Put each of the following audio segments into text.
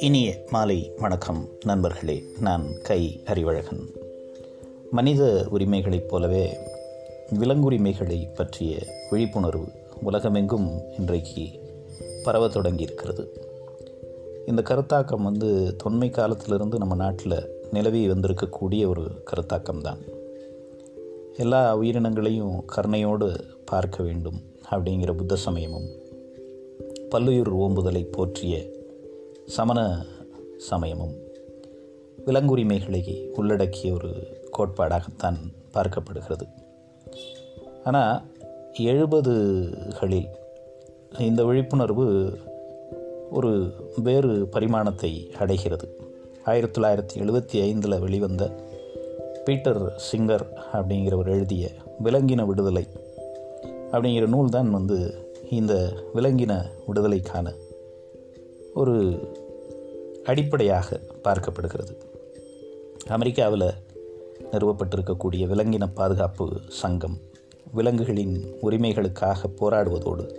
இனிய மாலை வணக்கம் நண்பர்களே. நான் கை அறிவழகன் மனித உரிமைகளைப் போலவே விலங்குரிமைகளை பற்றிய விழிப்புணர்வு உலகமெங்கும் இன்றைக்கு பரவ தொடங்கியிருக்கிறது. இந்த கருத்தாக்கம் வந்து தொன்மை காலத்திலிருந்து நம்ம நாட்டில் நிலவி வந்திருக்கக்கூடிய ஒரு கருத்தாக்கம்தான். எல்லா உயிரினங்களையும் கருணையோடு பார்க்க வேண்டும். அப்படிங்கிற புத்த சமயமும் பல்லுயிர் ஓம்புதலை போற்றிய சமண சமயமும் விலங்குரிமைகளை உள்ளடக்கிய ஒரு கோட்பாடாகத்தான் பார்க்கப்படுகிறது. ஆனால் எழுபதுகளில் இந்த விழிப்புணர்வு ஒரு வேறு பரிமாணத்தை அடைகிறது. ஆயிரத்தி தொள்ளாயிரத்தி எழுபத்தி ஐந்தில் வெளிவந்த பீட்டர் சிங்கர் அப்படிங்கிறவர் எழுதிய விலங்கின விடுதலை அப்படிங்கிற நூல் தான் வந்து இந்த விலங்கின விடுதலைக்கான ஒரு அடிப்படையாக பார்க்கப்படுகிறது. அமெரிக்காவில் நிறுவப்பட்டிருக்கக்கூடிய விலங்கின பாதுகாப்பு சங்கம் விலங்குகளின் உரிமைகளுக்காக போராடுவதோடு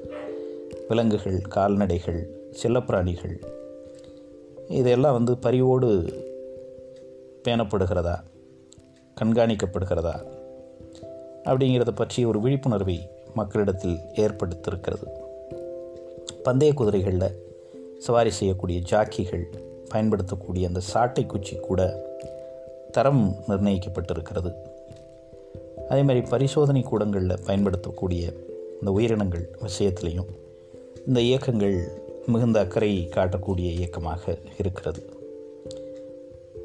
விலங்குகள் கால்நடைகள் செல்லப்பிராணிகள் இதெல்லாம் வந்து பரிவோடு பேணப்படுகிறதா கண்காணிக்கப்படுகிறதா அப்படிங்கிறத பற்றி ஒரு விழிப்புணர்வை மக்களிடத்தில் ஏற்படுத்தியிருக்கிறது. பந்தய குதிரைகளில் சவாரி செய்யக்கூடிய ஜாக்கிகள் பயன்படுத்தக்கூடிய அந்த சாட்டை குச்சி கூட தரம் நிர்ணயிக்கப்பட்டிருக்கிறது. அதே மாதிரி பரிசோதனை கூடங்களில் பயன்படுத்தக்கூடிய இந்த உயிரினங்கள் விஷயத்திலையும் இந்த இயக்கங்கள் மிகுந்த அக்கறை காட்டக்கூடிய இயக்கமாக இருக்கிறது.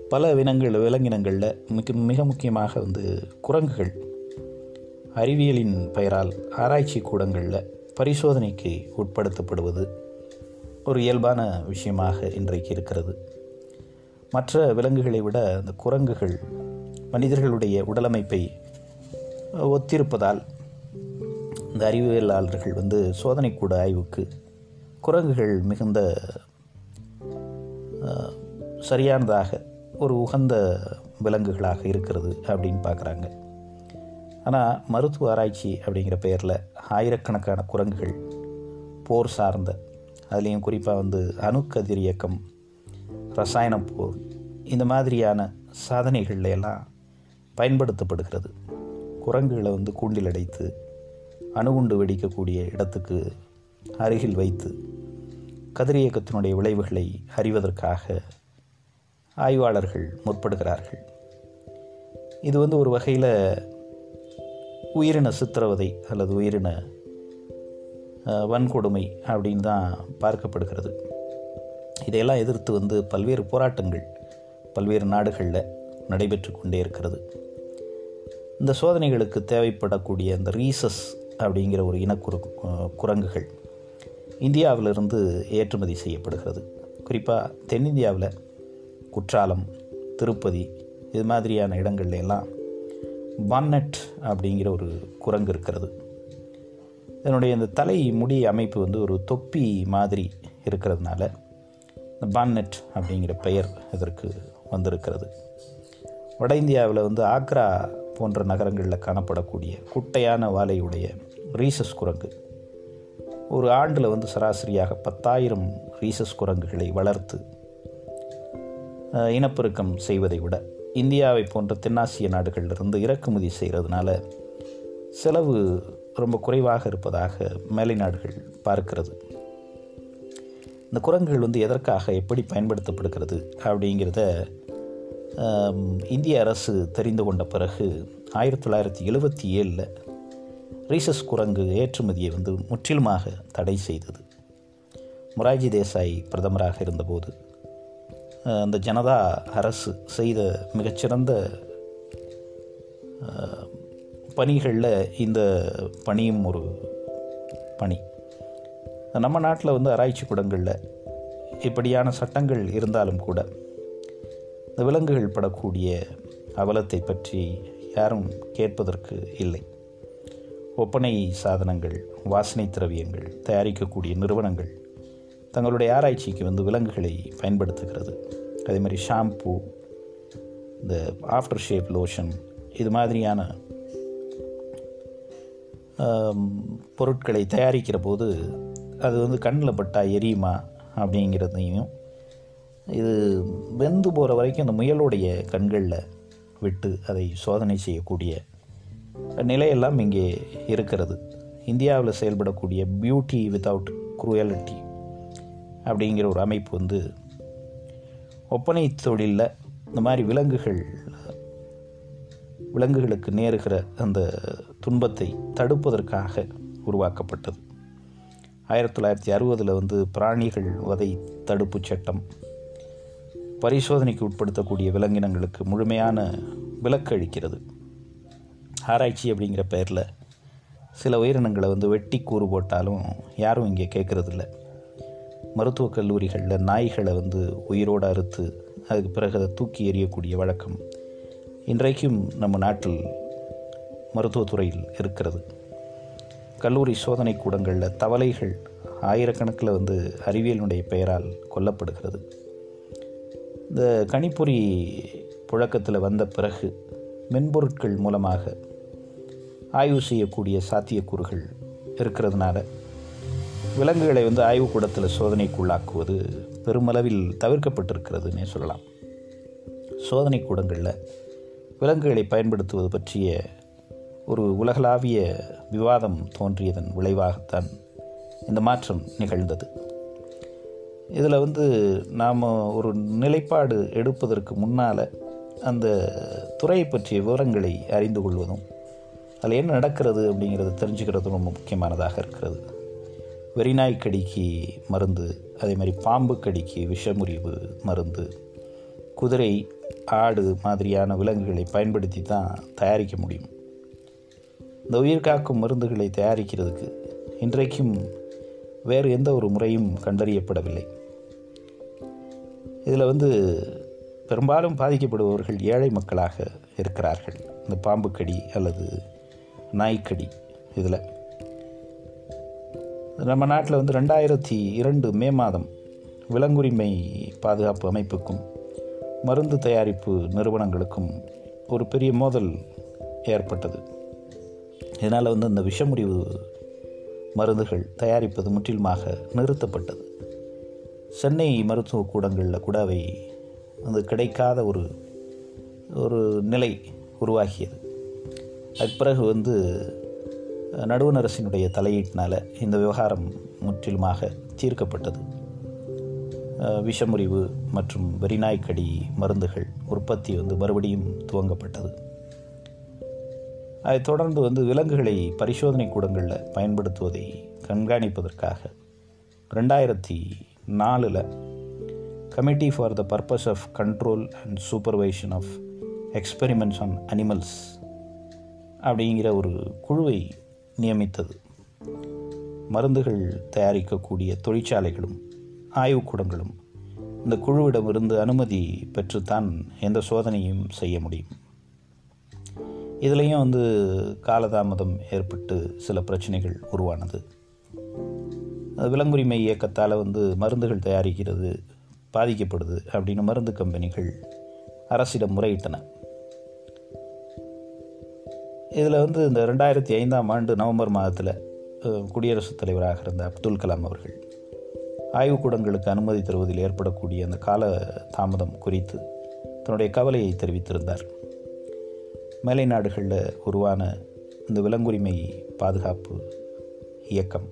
பல வினங்கள் விலங்கினங்களில் மிக மிக முக்கியமாக வந்து குரங்குகள் அறிவியலின் பெயரால் ஆராய்ச்சி கூடங்களில் பரிசோதனைக்கு உட்படுத்தப்படுவது ஒரு இயல்பான விஷயமாக இன்றைக்கு இருக்கிறது. மற்ற விலங்குகளை விட அந்த குரங்குகள் மனிதர்களுடைய உடலமைப்பை ஒத்திருப்பதால் இந்த அறிவியலாளர்கள் வந்து சோதனைக்கூட ஆய்வுக்கு குரங்குகள் மிகுந்த சரியானதாக ஒரு உகந்த விலங்குகளாக இருக்கிறது அப்படின்னு பார்க்குறாங்க. ஆனால் மருத்துவ ஆராய்ச்சி அப்படிங்கிற பெயரில் ஆயிரக்கணக்கான குரங்குகள் போர் சார்ந்த அதுலேயும் குறிப்பாக வந்து அணுக்கதிர் இயக்கம் ரசாயன போர் இந்த மாதிரியான சாதனைகள்ல எல்லாம் பயன்படுத்தப்படுகிறது. குரங்குகளை வந்து கூண்டில் அடைத்து அணுகுண்டு வெடிக்கக்கூடிய இடத்துக்கு அருகில் வைத்து கதிரியக்கத்தினுடைய விளைவுகளை அறிவதற்காக ஆய்வாளர்கள் முற்படுகிறார்கள். இது வந்து ஒரு வகையில் உயிரின சித்திரவதை அல்லது உயிரின வன்கொடுமை அப்படின்னு தான் பார்க்கப்படுகிறது. இதையெல்லாம் எதிர்த்து வந்து பல்வேறு போராட்டங்கள் பல்வேறு நாடுகளில் நடைபெற்று கொண்டே இருக்கிறது. இந்த சோதனைகளுக்கு தேவைப்படக்கூடிய அந்த ரீசஸ் அப்படிங்கிற ஒரு இனக்குறு குரங்குகள் இந்தியாவிலிருந்து ஏற்றுமதி செய்யப்படுகிறது. குறிப்பாக தென்னிந்தியாவில் குற்றாலம் திருப்பதி இது மாதிரியான இடங்கள்ல எல்லாம் பான்னட் அப்படிங்கிற ஒரு குரங்கு இருக்கிறது. இதனுடைய இந்த தலை முடி அமைப்பு வந்து ஒரு தொப்பி மாதிரி இருக்கிறதுனால இந்த பான்னட் அப்படிங்கிற பெயர் இதற்கு வந்திருக்கிறது. வட இந்தியாவில் வந்து ஆக்ரா போன்ற நகரங்களில் காணப்படக்கூடிய குட்டையான வாலையுடைய ரீசஸ் குரங்கு. ஒரு ஆண்டில் வந்து சராசரியாக பத்தாயிரம் ரீசஸ் குரங்குகளை வளர்த்து இனப்பெருக்கம் செய்வதை விட இந்தியாவை போன்ற தென்னாசிய நாடுகளிலிருந்து இறக்குமதி செய்கிறதுனால செலவு ரொம்ப குறைவாக இருப்பதாக மேலை நாடுகள் பார்க்கிறது. இந்த குரங்குகள் வந்து எதற்காக எப்படி பயன்படுத்தப்படுகிறது அப்படிங்கிறத இந்திய அரசு தெரிந்து கொண்ட பிறகு ஆயிரத்தி தொள்ளாயிரத்தி எழுபத்தி ஏழில் ரீசஸ் குரங்கு ஏற்றுமதியை வந்து முற்றிலுமாக தடை செய்தது. மொராஜி தேசாய் பிரதமராக இருந்தபோது அந்த ஜனதா அரசு செய்த மிகச்சிறந்த பணிகளில் இந்த பணியும் ஒரு பணி. நம்ம நாட்டில் வந்து ஆராய்ச்சி கூடங்களில் இப்படியான சட்டங்கள் இருந்தாலும் கூட இந்த விலங்குகள் படக்கூடிய அவலத்தை பற்றி யாரும் கேட்பதற்கு இல்லை. ஒப்பனை சாதனங்கள் வாசனை திரவியங்கள் தயாரிக்கக்கூடிய நிறுவனங்கள் தங்களுடைய ஆராய்ச்சிக்கு வந்து விலங்குகளை பயன்படுத்துகிறது. அதே மாதிரி ஷாம்பு இந்த ஆஃப்டர் ஷேப் லோஷன் இது மாதிரியான பொருட்களை தயாரிக்கிற போது அது வந்து கண்ணில் பட்டா எரியுமா அப்படிங்கிறதையும் இது வெந்து போகிற வரைக்கும் அந்த முயலுடைய கண்களில் விட்டு அதை சோதனை செய்யக்கூடிய நிலையெல்லாம் இங்கே இருக்கிறது. இந்தியாவில் செயல்படக்கூடிய பியூட்டி வித்தவுட் குரூயலிட்டி அப்படிங்கிற ஒரு அமைப்பு வந்து ஒப்பனை தொழிலில் இந்த மாதிரி விலங்குகள் விலங்குகளுக்கு நேருகிற அந்த துன்பத்தை தடுப்பதற்காக உருவாக்கப்பட்டது. ஆயிரத்தி தொள்ளாயிரத்தி அறுபதில் வந்து பிராணிகள் வதை தடுப்பு சட்டம் பரிசோதனைக்கு உட்படுத்தக்கூடிய விலங்கினங்களுக்கு முழுமையான விலக்கு அளிக்கிறது. ஆராய்ச்சி அப்படிங்கிற பெயரில் சில உயிரினங்களை வந்து வெட்டி கூறு போட்டாலும் யாரும் இங்கே கேட்குறதில்ல. மருத்துவக் கல்லூரிகளில் நாய்களை வந்து உயிரோடு அறுத்து அதுக்கு பிறகு அதை தூக்கி எறியக்கூடிய வழக்கம் இன்றைக்கும் நம்ம நாட்டில் மருத்துவத்துறையில் இருக்கிறது. கல்லூரி சோதனை கூடங்களில் தவளைகள் ஆயிரக்கணக்கில் வந்து அறிவியலினுடைய பெயரால் கொல்லப்படுகிறது. இந்த கணிப்பொறி புழக்கத்தில் வந்த பிறகு மென்பொருட்கள் மூலமாக ஆய்வு செய்யக்கூடிய சாத்தியக்கூறுகள் இருக்கிறதுனால விலங்குகளை வந்து ஆய்வுக்கூடத்தில் சோதனைக்குள்ளாக்குவது பெருமளவில் தவிர்க்கப்பட்டிருக்கிறதுனே சொல்லலாம். சோதனை கூடங்களில் விலங்குகளை பயன்படுத்துவது பற்றிய ஒரு உலகளாவிய விவாதம் தோன்றியதன் விளைவாகத்தான் இந்த மாற்றம் நிகழ்ந்தது. இதில் வந்து நாம் ஒரு நிலைப்பாடு எடுப்பதற்கு முன்னால் அந்த துறையை பற்றிய விவரங்களை அறிந்து கொள்வதும் அதில் என்ன நடக்கிறது அப்படிங்கிறத தெரிஞ்சுக்கிறது ரொம்ப முக்கியமானதாக இருக்கிறது. வெறிநாய் கடிக்கு மருந்து அதே மாதிரி பாம்பு கடிக்கு விஷமுறிவு மருந்து குதிரை ஆடு மாதிரியான விலங்குகளை பயன்படுத்தி தான் தயாரிக்க முடியும். இந்த உயிர் காக்கும் மருந்துகளை தயாரிக்கிறதுக்கு இன்றைக்கும் வேறு எந்த ஒரு முறையும் கண்டறியப்படவில்லை. இதில் வந்து பெரும்பாலும் பாதிக்கப்படுபவர்கள் ஏழை மக்களாக இருக்கிறார்கள். இந்த பாம்பு கடி அல்லது நாய்க்கடி இதில். நம்ம நாட்டில் வந்து ரெண்டாயிரத்தி இரண்டு மே மாதம் விலங்குரிமை பாதுகாப்பு அமைப்புக்கும் மருந்து தயாரிப்பு நிறுவனங்களுக்கும் ஒரு பெரிய மோதல் ஏற்பட்டது. இதனால் வந்து இந்த விஷமுறிவு மருந்துகள் தயாரிப்பது முற்றிலுமாக நிறுத்தப்பட்டது. சென்னை மருத்துவ கூடங்களில் கூட அவை வந்து கிடைக்காத ஒரு ஒரு நிலை உருவாகியது. அதுக்கு பிறகு வந்து நடுவண் அரசினுடைய தலையீட்டினால் இந்த விவகாரம் முற்றிலுமாக தீர்க்கப்பட்டது. விஷமுறிவு மற்றும் வெறிநாய்க்கடி மருந்துகள் உற்பத்தி வந்து மறுபடியும் துவங்கப்பட்டது. அதைத் தொடர்ந்து வந்து விலங்குகளை பரிசோதனை கூடங்களில் பயன்படுத்துவதை கண்காணிப்பதற்காக ரெண்டாயிரத்தி நாலில் committee for the purpose of control and supervision of experiments on animals அப்படிங்கிற ஒரு குழுவை நியமித்தது. மருந்துகள் தயாரிக்கக்கூடிய தொழிற்சாலைகளும் ஆய்வுக்கூடங்களும் இந்த குழுவிடமிருந்து அனுமதி பெற்றுத்தான் எந்த சோதனையும் செய்ய முடியும். இதுலேயும் வந்து காலதாமதம் ஏற்பட்டு சில பிரச்சனைகள் உருவானது. அது விலங்குரிமை இயக்கத்தால் வந்து மருந்துகள் தயாரிக்கிறது பாதிக்கப்படுது அப்படின்னு மருந்து கம்பெனிகள் அரசிடம் முறையிட்டன. இதில் வந்து இந்த ரெண்டாயிரத்தி ஐந்தாம் ஆண்டு நவம்பர் மாதத்தில் குடியரசுத் தலைவராக இருந்த அப்துல் கலாம் அவர்கள் ஆய்வுக்கூடங்களுக்கு அனுமதி தருவதில் ஏற்படக்கூடிய அந்த கால தாமதம் குறித்து தன்னுடைய கவலையை தெரிவித்திருந்தார். மேலை நாடுகளில் உருவான இந்த விலங்குரிமை பாதுகாப்பு இயக்கம்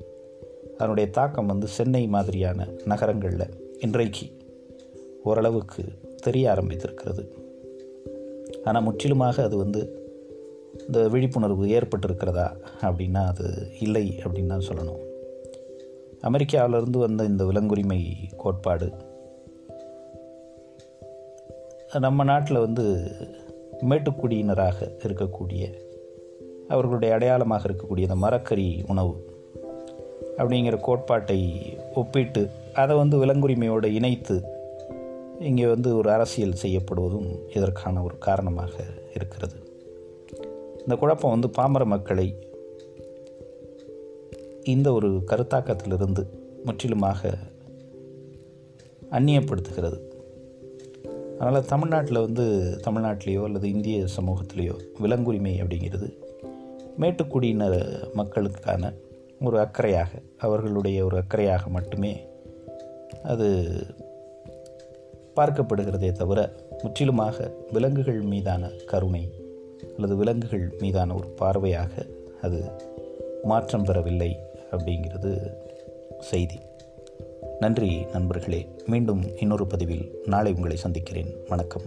அதனுடைய தாக்கம் வந்து சென்னை மாதிரியான நகரங்களில் இன்றைக்கு ஓரளவுக்கு தெரிய ஆரம்பித்திருக்கிறது. ஆனால் முற்றிலுமாக அது வந்து இந்த விழிப்புணர்வு ஏற்பட்டிருக்கிறதா அப்படின்னா அது இல்லை அப்படின்னு தான் சொல்லணும். அமெரிக்காவிலிருந்து வந்த இந்த விலங்குரிமை கோட்பாடு நம்ம நாட்டில் வந்து மேட்டுக்குடியினராக இருக்கக்கூடிய அவர்களுடைய அடையாளமாக இருக்கக்கூடிய இந்த மரக்கறி உணவு அப்படிங்கிற கோட்பாட்டை ஒப்பிட்டு அதை வந்து விலங்குரிமையோடு இணைத்து இங்கே வந்து ஒரு அரசியல் செய்யப்படுவதும் இதற்கான ஒரு காரணமாக இருக்கிறது. இந்த குழப்பம் வந்து பாமர மக்களை இந்த ஒரு கருத்தாக்கத்திலிருந்து முற்றிலுமாக அந்நியப்படுத்துகிறது. அதனால் தமிழ்நாட்டில் வந்து தமிழ்நாட்டிலேயோ அல்லது இந்திய சமூகத்திலேயோ விலங்குரிமை அப்படிங்கிறது மேட்டுக்குடியினர் மக்களுக்கான ஒரு அக்கறையாக அவர்களுடைய ஒரு அக்கறையாக மட்டுமே அது பார்க்கப்படுகிறதே தவிர முற்றிலுமாக விலங்குகள் மீதான கருணை அல்லது விலங்குகள் மீதான ஒரு பார்வையாக அது மாற்றம் பெறவில்லை அப்படிங்கிறது செய்தி. நன்றி நண்பர்களே. மீண்டும் இன்னொரு பதிவில் நாளை உங்களை சந்திக்கிறேன். வணக்கம்.